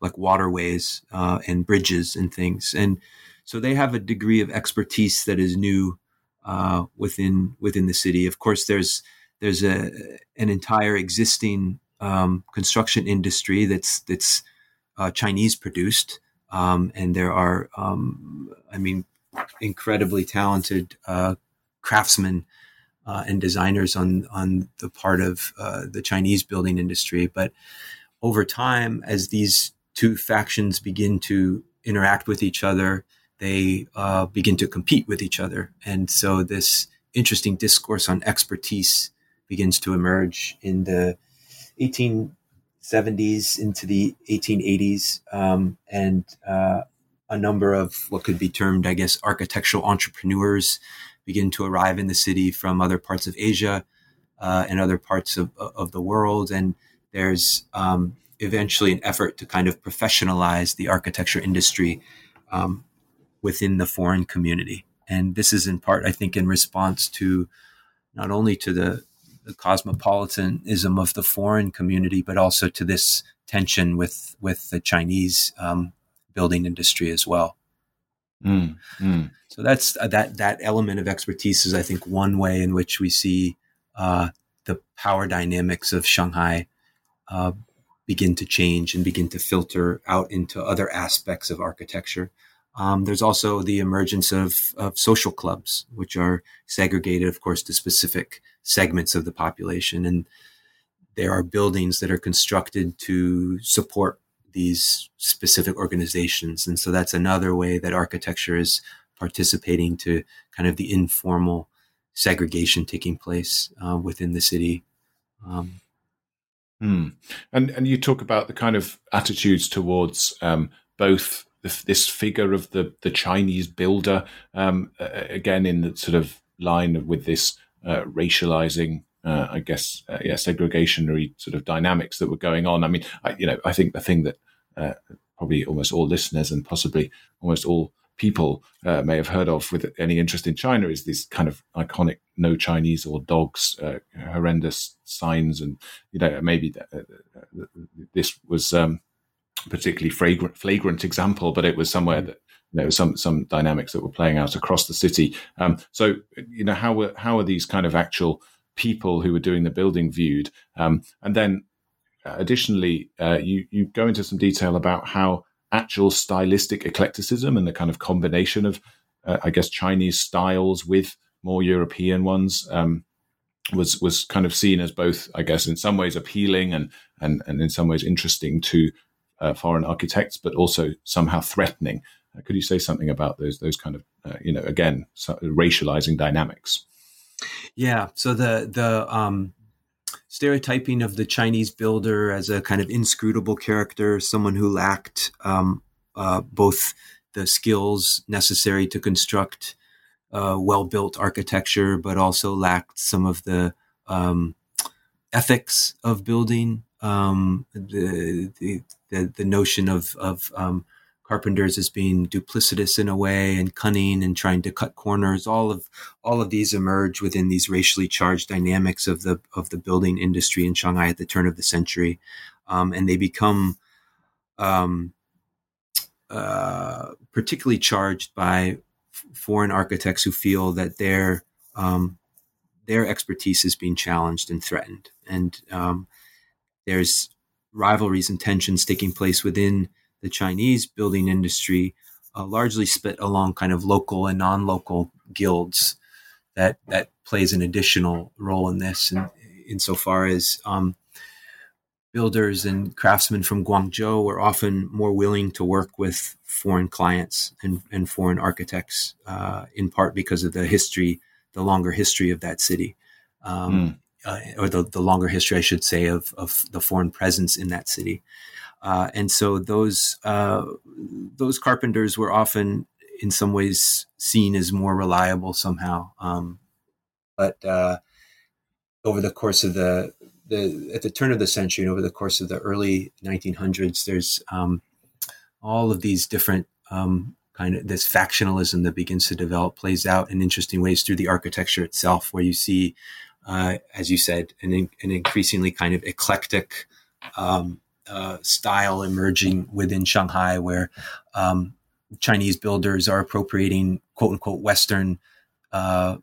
like waterways uh, and bridges and things, and so they have a degree of expertise that is new uh, within within the city. Of course, there's there's a an entire existing um, construction industry that's that's uh, Chinese produced, um, and there are, um, I mean, incredibly talented uh, craftsmen uh, and designers on on the part of uh, the Chinese building industry. But over time, as these two factions begin to interact with each other, they uh, begin to compete with each other, and so this interesting discourse on expertise begins to emerge in the 1870s into the 1880s, um, and uh, a number of what could be termed, I guess, architectural entrepreneurs begin to arrive in the city from other parts of Asia uh, and other parts of, of the world. And there's um, eventually an effort to kind of professionalize the architecture industry um, within the foreign community. And this is in part, I think, in response to not only to the, the cosmopolitanism of the foreign community, but also to this tension with with the Chinese um, building industry as well. Mm, mm. So that's uh, that that element of expertise is, I think, one way in which we see uh, the power dynamics of Shanghai uh, begin to change and begin to filter out into other aspects of architecture. Um, there's also the emergence of, of social clubs, which are segregated, of course, to specific segments of the population. And there are buildings that are constructed to support these specific organizations. And so that's another way that architecture is participating to kind of the informal segregation taking place uh, within the city. Um, hmm. And and you talk about the kind of attitudes towards um, both the, this figure of the the Chinese builder, um, again in the sort of line with this uh, racializing uh, I guess, uh, yeah, segregationary sort of dynamics that were going on. I mean, I, you know, I think the thing that uh, probably almost all listeners and possibly almost all people uh, may have heard of with any interest in China is these kind of iconic "No Chinese" or "Dogs" uh, horrendous signs, and you know maybe uh, this was um, particularly flagrant, flagrant example, but it was somewhere that you know some some dynamics that were playing out across the city. Um, so you know how were how are these kind of actual people who were doing the building viewed, um, and then uh, additionally, uh, you you go into some detail about how actual stylistic eclecticism and the kind of combination of, uh, I guess, Chinese styles with more European ones um, was was kind of seen as both, I guess, in some ways appealing and and and in some ways interesting to uh, foreign architects, but also somehow threatening. Uh, could you say something about those those kind of, you know, again, so racializing dynamics? Yeah. So the the um, stereotyping of the Chinese builder as a kind of inscrutable character, someone who lacked um, uh, both the skills necessary to construct uh, well built architecture, but also lacked some of the um, ethics of building. Um, the, the, the, the notion of, of um, carpenters as being duplicitous in a way and cunning and trying to cut corners. All of all of these emerge within these racially charged dynamics of the of the building industry in Shanghai at the turn of the century, um, and they become um, uh, particularly charged by f- foreign architects who feel that their um, their expertise is being challenged and threatened, and um, there's rivalries and tensions taking place within the Chinese building industry uh, largely split along kind of local and non-local guilds that that plays an additional role in this and insofar as um, builders and craftsmen from Guangzhou are often more willing to work with foreign clients and, and foreign architects, uh, in part because of the history, the longer history of that city, um, mm. uh, or the, the longer history, I should say, of, of the foreign presence in that city. Uh, and so those uh, those carpenters were often in some ways seen as more reliable somehow. Um, but uh, over the course of the the at the turn of the century and over the course of the early 1900s, there's um, all of these different um, kind of this factionalism that begins to develop plays out in interesting ways through the architecture itself, where you see, uh, as you said, an, an increasingly kind of eclectic um, uh, style emerging within Shanghai, where um, Chinese builders are appropriating quote unquote Western uh,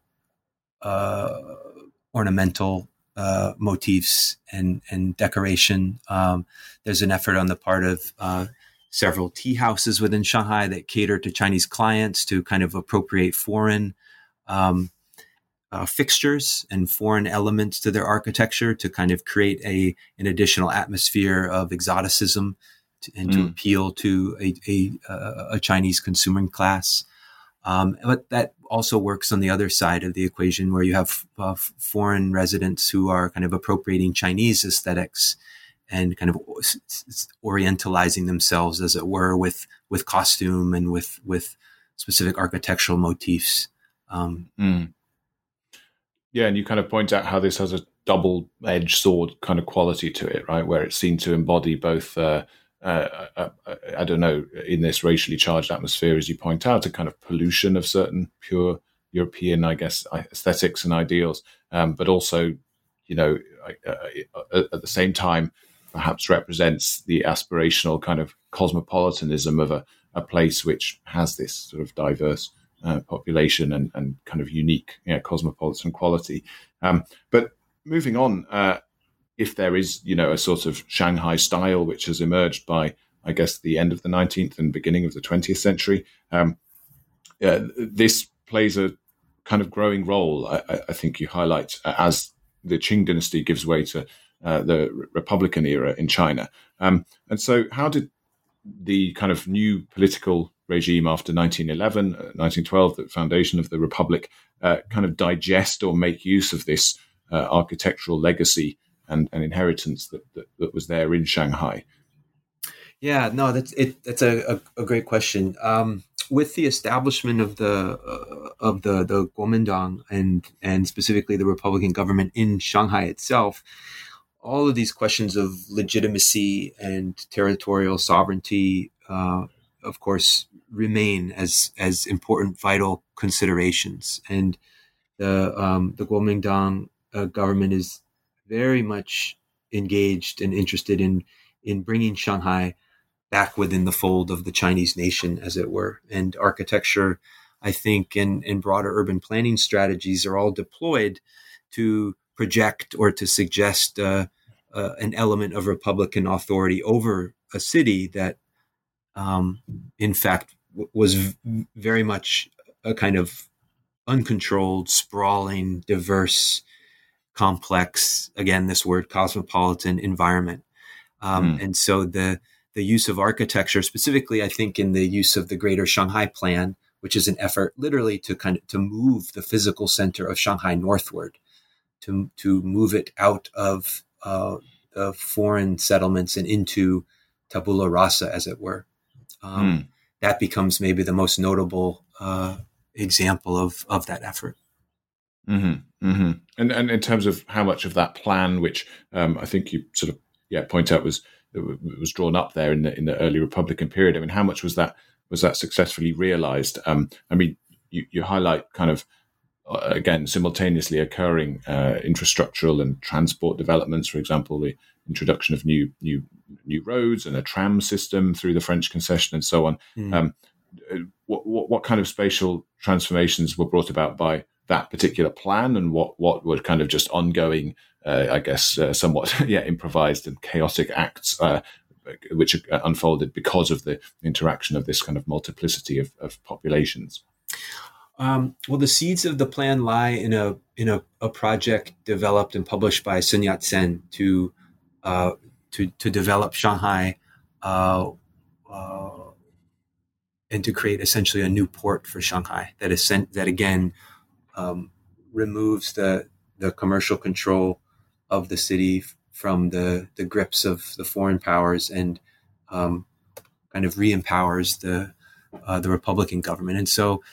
uh ornamental uh, motifs and and decoration. Um, there's an effort on the part of several tea houses within Shanghai that cater to Chinese clients to kind of appropriate foreign um, uh, fixtures and foreign elements to their architecture to kind of create a an additional atmosphere of exoticism to, and mm. to appeal to a, a, a Chinese consuming class. Um, but that also works on the other side of the equation where you have uh, foreign residents who are kind of appropriating Chinese aesthetics and kind of orientalizing themselves, as it were, with with costume and with with specific architectural motifs. Um, mm. Yeah, and you kind of point out how this has a double-edged sword kind of quality to it, right? Where it's seen to embody both, uh, uh, uh, uh, I don't know, in this racially charged atmosphere, as you point out, a kind of pollution of certain pure European, I guess, aesthetics and ideals, um, but also, you know, uh, uh, at the same time, perhaps represents the aspirational kind of cosmopolitanism of a, a place which has this sort of diverse uh, population and, and kind of unique you know, cosmopolitan quality. Um, but moving on, uh, if there is, you know, a sort of Shanghai style which has emerged by, I guess, the end of the 19th and beginning of the 20th century, um, uh, this plays a kind of growing role. I, I, think you highlight uh, as the Qing dynasty gives way to uh, the Republican era in China. Um, and so, how did the kind of new political regime after 1911, 1912, uh, the foundation of the republic, uh, kind of digest or make use of this uh, architectural legacy and, and inheritance that, that, that, was there in Shanghai? Yeah, no, that's it. That's a, a, a great question. Um, with the establishment of the uh, of the the Kuomintang and and specifically the Republican government in Shanghai itself, all of these questions of legitimacy and territorial sovereignty, uh, of course, remain as as important, vital considerations. And the um, the Kuomintang uh, government is very much engaged and interested in in bringing Shanghai back within the fold of the Chinese nation, as it were. And architecture, I think, and, and broader urban planning strategies are all deployed to project or to suggest uh, uh, an element of Republican authority over a city that, um, in fact, was v- very much a kind of uncontrolled, sprawling, diverse, complex, again, this word cosmopolitan environment. Um, mm. And so the, the use of architecture, specifically, I think in the use of the Greater Shanghai Plan, which is an effort literally to kind of to move the physical center of Shanghai northward, to to move it out of uh, the foreign settlements and into tabula rasa, as it were. Um, mm. That becomes maybe the most notable uh, example of of that effort. Mm-hmm, mm-hmm. And and in terms of how much of that plan, which um, I think you sort of yeah point out was was drawn up there in the in the early Republican period. I mean, how much was that was that successfully realized? Um, I mean, you, you highlight kind of again simultaneously occurring uh, infrastructural and transport developments. For example, the introduction of new new new roads and a tram system through the French concession and so on. Mm. Um, what, what, what kind of spatial transformations were brought about by that particular plan, and what what were kind of just ongoing, uh, I guess, uh, somewhat yeah improvised and chaotic acts uh, which unfolded because of the interaction of this kind of multiplicity of, of populations. Um, well, the seeds of the plan lie in a in a, a project developed and published by Sun Yat sen to uh, to to develop Shanghai uh, uh, and to create essentially a new port for Shanghai that is sent, that again um, removes the the commercial control of the city from the the grips of the foreign powers and um, kind of re-empowers the uh, the Republican government. And so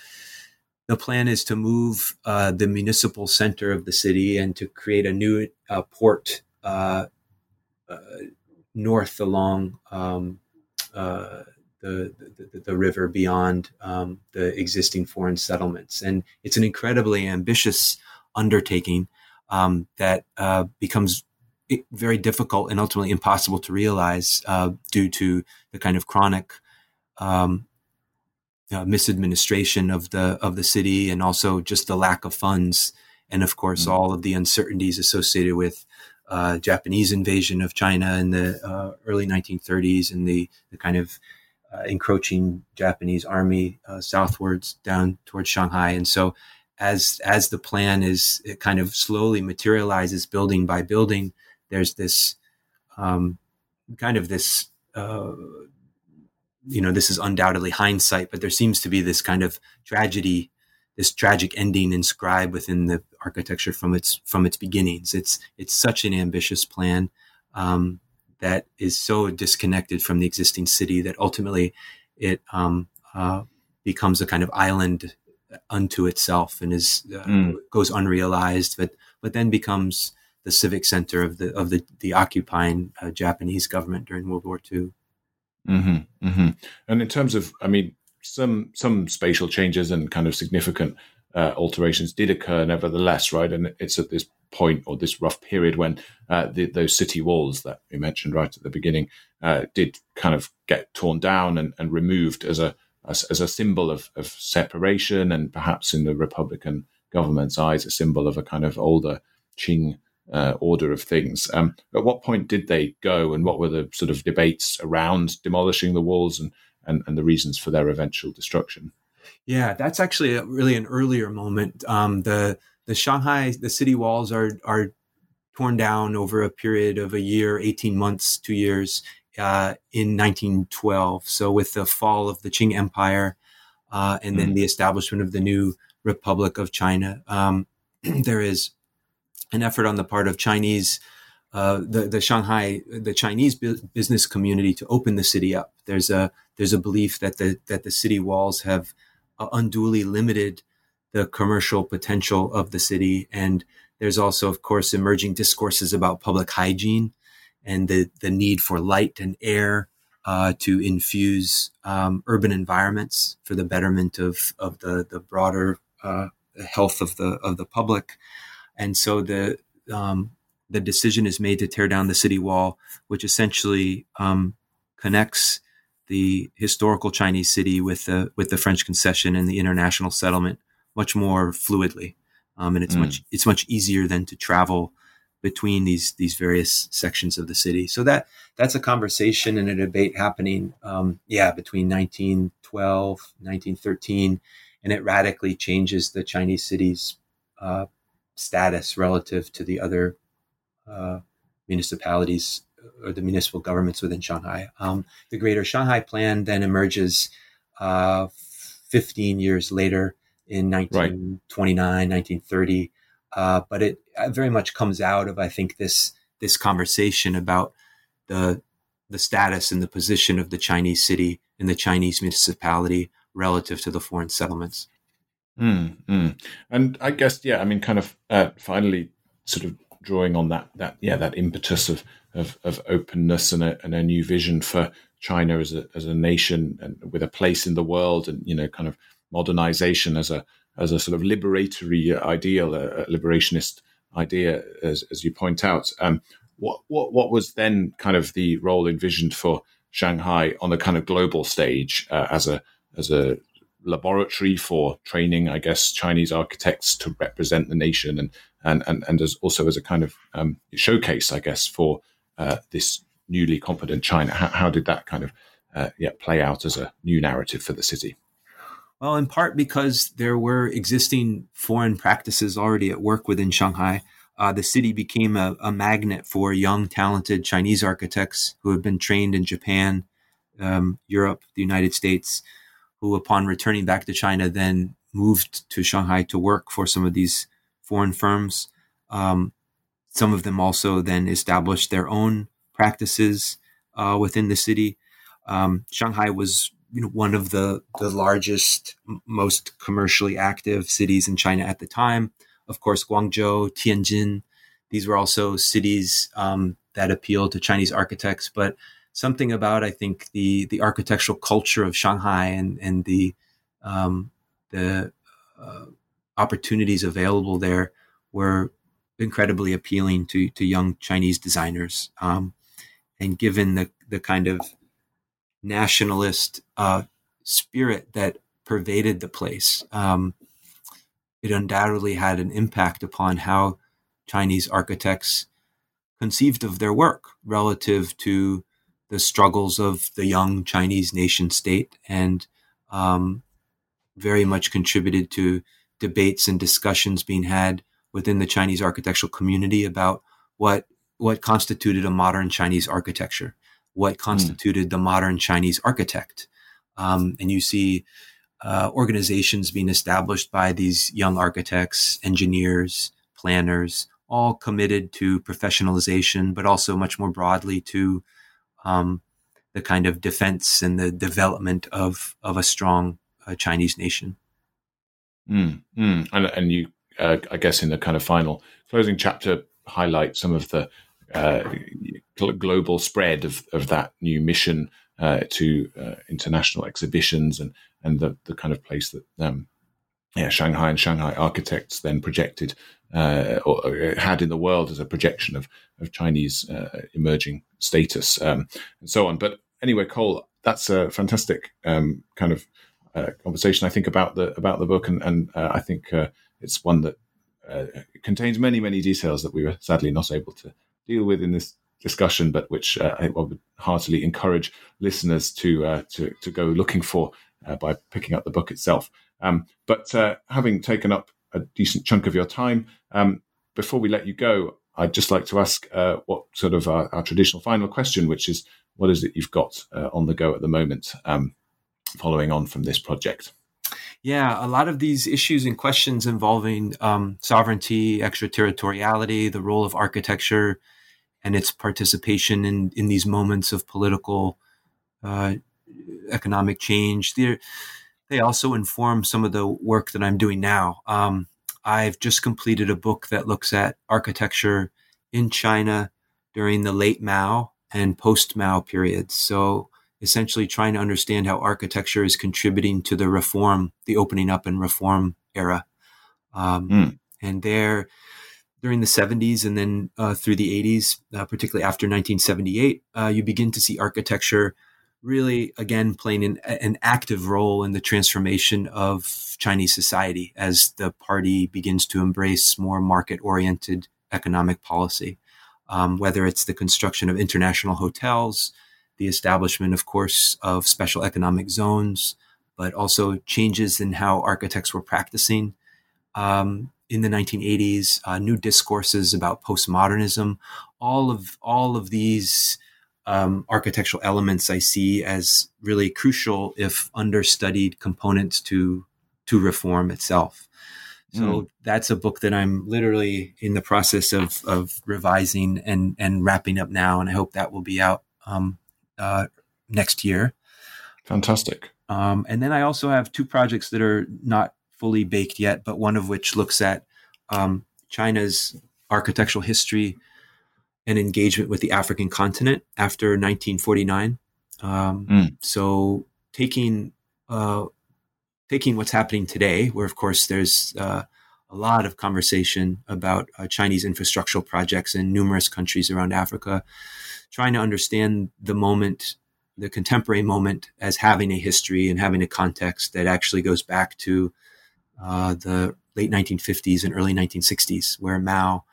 the plan is to move uh, the municipal center of the city and to create a new uh, port uh, uh, north along um, uh, the, the, the, river beyond um, the existing foreign settlements. And it's an incredibly ambitious undertaking um, that becomes very difficult and ultimately impossible to realize due to the kind of chronic um, uh, misadministration of the of the city and also just the lack of funds and of course mm-hmm. all of the uncertainties associated with uh, Japanese invasion of China in the uh, early 1930s and the, the kind of uh, encroaching Japanese army uh, southwards down towards Shanghai and so as as the plan is it kind of slowly materializes building by building there's this um, kind of this uh, you know, this is undoubtedly hindsight, but there seems to be this kind of tragedy, this tragic ending inscribed within the architecture from its from its beginnings. It's it's such an ambitious plan um, that is so disconnected from the existing city that ultimately it um, uh, becomes a kind of island unto itself and is uh, mm. goes unrealized, but but then becomes the civic center of the of the the occupying uh, Japanese government during World War II. Mm-hmm, mm-hmm. And in terms of, I mean, some some spatial changes and kind of significant uh, alterations did occur, nevertheless, right? And it's at this point or this rough period when uh, the, those city walls that we mentioned right at the beginning uh, did kind of get torn down and, and removed as a as, as, a symbol of, of separation and perhaps in the Republican government's eyes a symbol of a kind of older Qing uh, order of things. Um, at what point did they go, and what were the sort of debates around demolishing the walls and, and, and the reasons for their eventual destruction? Yeah, that's actually a, really an earlier moment. Um, the the Shanghai the city walls are are torn down over a period of a year, eighteen months, two years uh, in 1912. So with the fall of the Qing Empire uh, and then mm. the establishment of the new Republic of China, um, there is an effort on the part of Chinese, uh, the the Shanghai, the Chinese bu- business community to open the city up. There's a there's a belief that the that the city walls have uh, unduly limited the commercial potential of the city, and there's also, of course, emerging discourses about public hygiene and the the need for light and air. Uh, to infuse um, urban environments for the betterment of, of the, the broader uh, health of the of the public, and so the um, the decision is made to tear down the city wall, which essentially um, connects the historical Chinese city with the with the French concession and the international settlement much more fluidly, um, and it's mm. much it's much easier than to travel between these these various sections of the city. So that that's a conversation and a debate happening, um, yeah, between 1912, 1913, and it radically changes the Chinese city's uh, status relative to the other uh, municipalities or the municipal governments within Shanghai. Um, the Greater Shanghai Plan then emerges uh, 15 years later in 1929, right. 1930. Uh, but it uh, very much comes out of, I think, this this conversation about the the status and the position of the Chinese city and the Chinese municipality relative to the foreign settlements. Mm, mm. And I guess, yeah, I mean, kind of uh, finally sort of drawing on that, that yeah, that impetus of, of, of openness and a, and a new vision for China as a, as a nation and with a place in the world and, you know, kind of modernization as a, as a sort of liberatory ideal, a, liberationist idea, as, as you point out. Um, what, what, what was then kind of the role envisioned for Shanghai on the kind of global stage uh, as a, as a laboratory for training, I guess, Chinese architects to represent the nation, and and and, and as also as a kind of um, showcase, I guess, for uh, this newly competent China. How, how did that kind of uh, yeah play out as a new narrative for the city? Well, in part because there were existing foreign practices already at work within Shanghai. Uh, the city became a, a, magnet for young, talented Chinese architects who had been trained in Japan, um, Europe, the United States, who, upon returning back to China, then moved to Shanghai to work for some of these foreign firms. Um, some of them also then established their own practices uh, within the city. Um, Shanghai was you know, one of the the largest, most commercially active cities in China at the time. Of course, Guangzhou, Tianjin. These were also cities um, that appealed to Chinese architects, but something about I think the the architectural culture of Shanghai and and the um, the uh, opportunities available there were incredibly appealing to to young Chinese designers. Um, and given the the kind of nationalist uh, spirit that pervaded the place, um, it undoubtedly had an impact upon how Chinese architects conceived of their work relative to the struggles of the young Chinese nation state and um, very much contributed to debates and discussions being had within the Chinese architectural community about what what constituted a modern Chinese architecture, what hmm. constituted mm. the modern Chinese architect, um, and you see uh, organizations being established by these young architects, engineers, planners, all committed to professionalization, but also much more broadly to um, the kind of defense and the development of of a strong uh, Chinese nation. Mm, mm. And, and you, uh, I guess, in the kind of final closing chapter, highlight some of the uh, global spread of, of that new mission uh, to uh, international exhibitions and and the, the kind of place that um, yeah, Shanghai and Shanghai architects then projected uh, or had in the world as a projection of of Chinese uh, emerging status um, and so on. But anyway, Cole, that's a fantastic um, kind of uh, conversation. I think about the about the book, and, and uh, I think uh, it's one that uh, contains many many details that we were sadly not able to deal with in this discussion, but which I would heartily encourage listeners to to to go looking for by picking up the book itself. Um, but having taken up a decent chunk of your time. Um, before we let you go, I'd just like to ask uh, what sort of our, our, traditional final question, which is what is it you've got uh, on the go at the moment, um, following on from this project? Yeah, a lot of these issues and questions involving um, sovereignty, extraterritoriality, the role of architecture, and its participation in, in these moments of political, uh, economic change. They're, they also inform some of the work that I'm doing now. Um, I've just completed a book that looks at architecture in China during the late Mao and post Mao periods. So essentially trying to understand how architecture is contributing to the reform, the opening up and reform era. Um, mm. And there, during the 70s and then uh, through the 80s, uh, particularly after 1978, uh, you begin to see architecture really again playing an, an, active role in the transformation of Chinese society as the party begins to embrace more market oriented economic policy. Um, whether it's the construction of international hotels, the establishment, of course, of special economic zones, but also changes in how architects were practicing. Um, in the 1980s, uh, new discourses about postmodernism, all of all of these um, architectural elements I see as really crucial if understudied components to to reform itself. So mm. that's a book that I'm literally in the process of of revising and and wrapping up now, and I hope that will be out um, uh, next year. Fantastic. Um, and then I also have two projects that are not fully baked yet, but one of which looks at um, China's architectural history and engagement with the African continent after 1949. Um, mm. So taking uh, taking what's happening today, where of course there's uh, a lot of conversation about uh, Chinese infrastructural projects in numerous countries around Africa, trying to understand the moment, the contemporary moment, as having a history and having a context that actually goes back to uh, the late 1950s and early 1960s, where Mao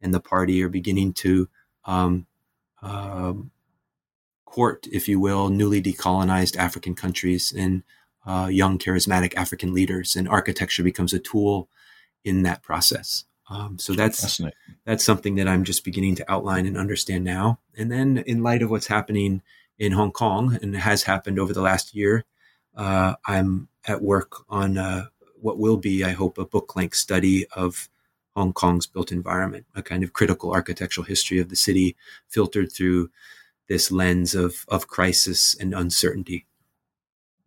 and the party are beginning to um, um, court, if you will, newly decolonized African countries and uh, young charismatic African leaders, and architecture becomes a tool in that process. Um, so that's that's something that I'm just beginning to outline and understand now. And then, in light of what's happening in Hong Kong and has happened over the last year, uh, I'm at work on uh, what will be, I hope, a book length study of Hong Kong's built environment, a kind of critical architectural history of the city filtered through this lens of, of crisis and uncertainty.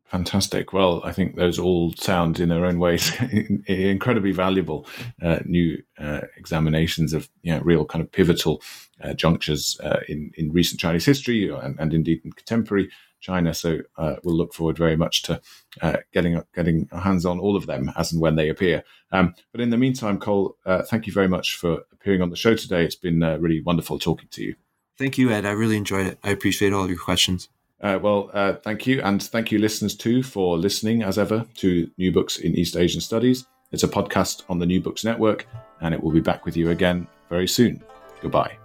Fantastic. Well, I think those all sound in their own ways incredibly valuable uh, new uh, examinations of you know, real kind of pivotal uh, junctures uh, in, in recent Chinese history and, and indeed in contemporary China. So uh, we'll look forward very much to uh, getting getting our hands on all of them as and when they appear. Um, but in the meantime, Cole, thank you very much for appearing on the show today. It's been really wonderful talking to you. Thank you, Ed. I really enjoyed it. I appreciate all of your questions. Uh, well, uh, thank you. And thank you, listeners, too, for listening, as ever, to New Books in East Asian Studies. It's a podcast on the New Books Network, and it will be back with you again very soon. Goodbye.